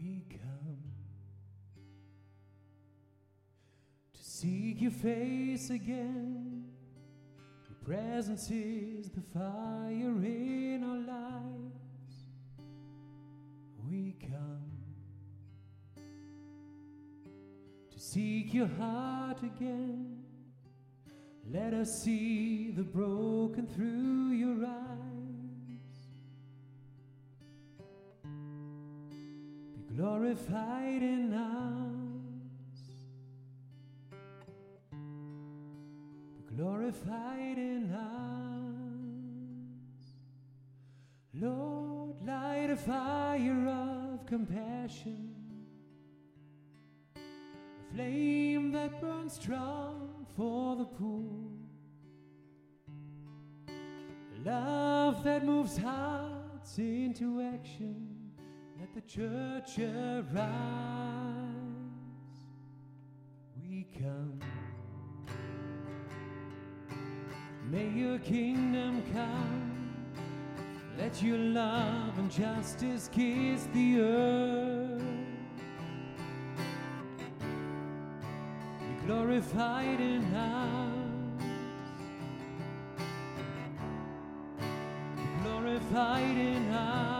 we come to seek your face again. Your presence is the fire in our lives. We come to seek your heart again. Let us see the broken through your eyes. Glorified in us. Be glorified in us. Lord, light a fire of compassion. A flame that burns strong for the poor. Love that moves hearts into action. Let the church arise. We come. May your kingdom come. Let your love and justice kiss the earth. Be glorified in us. Be glorified in us.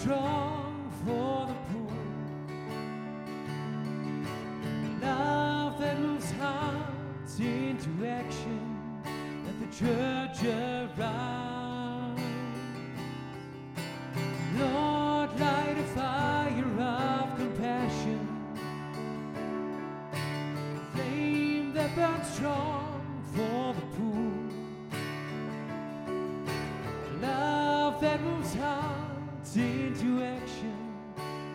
Strong for the poor. Love that moves hearts into action. Let the church arise. Lord, light a fire of compassion. Flame that burns strong for the poor. Love that moves hearts into action.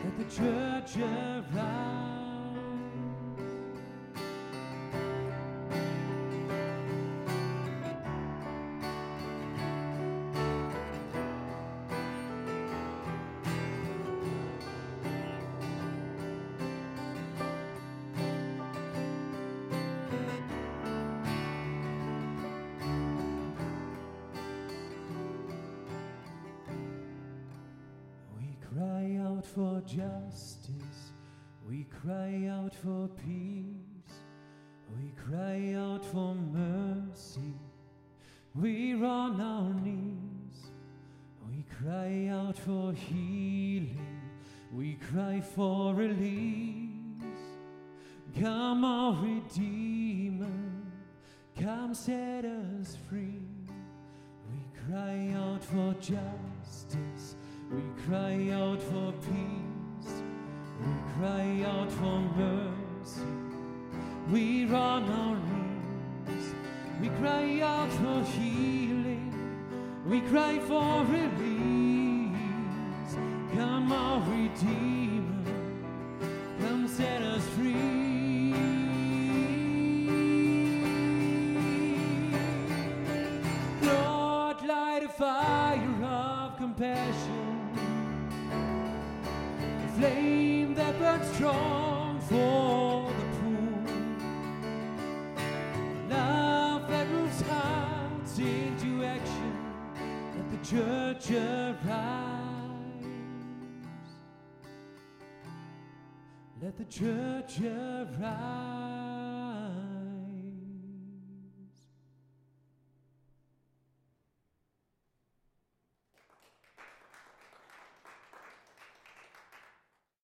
Let the church arise. Out for justice. We cry out for peace. We cry out for mercy. We're on our knees. We cry out for healing. We cry for release. Come, our Redeemer. Come, set us free. We cry out for justice. We cry out for peace. We cry out for mercy. We run our knees. We cry out for healing. We cry for release. Come, our Redeemer. Come, set us free. Flame that burns strong for the poor, love that moves hearts into action. Let the church arise. Let the church arise.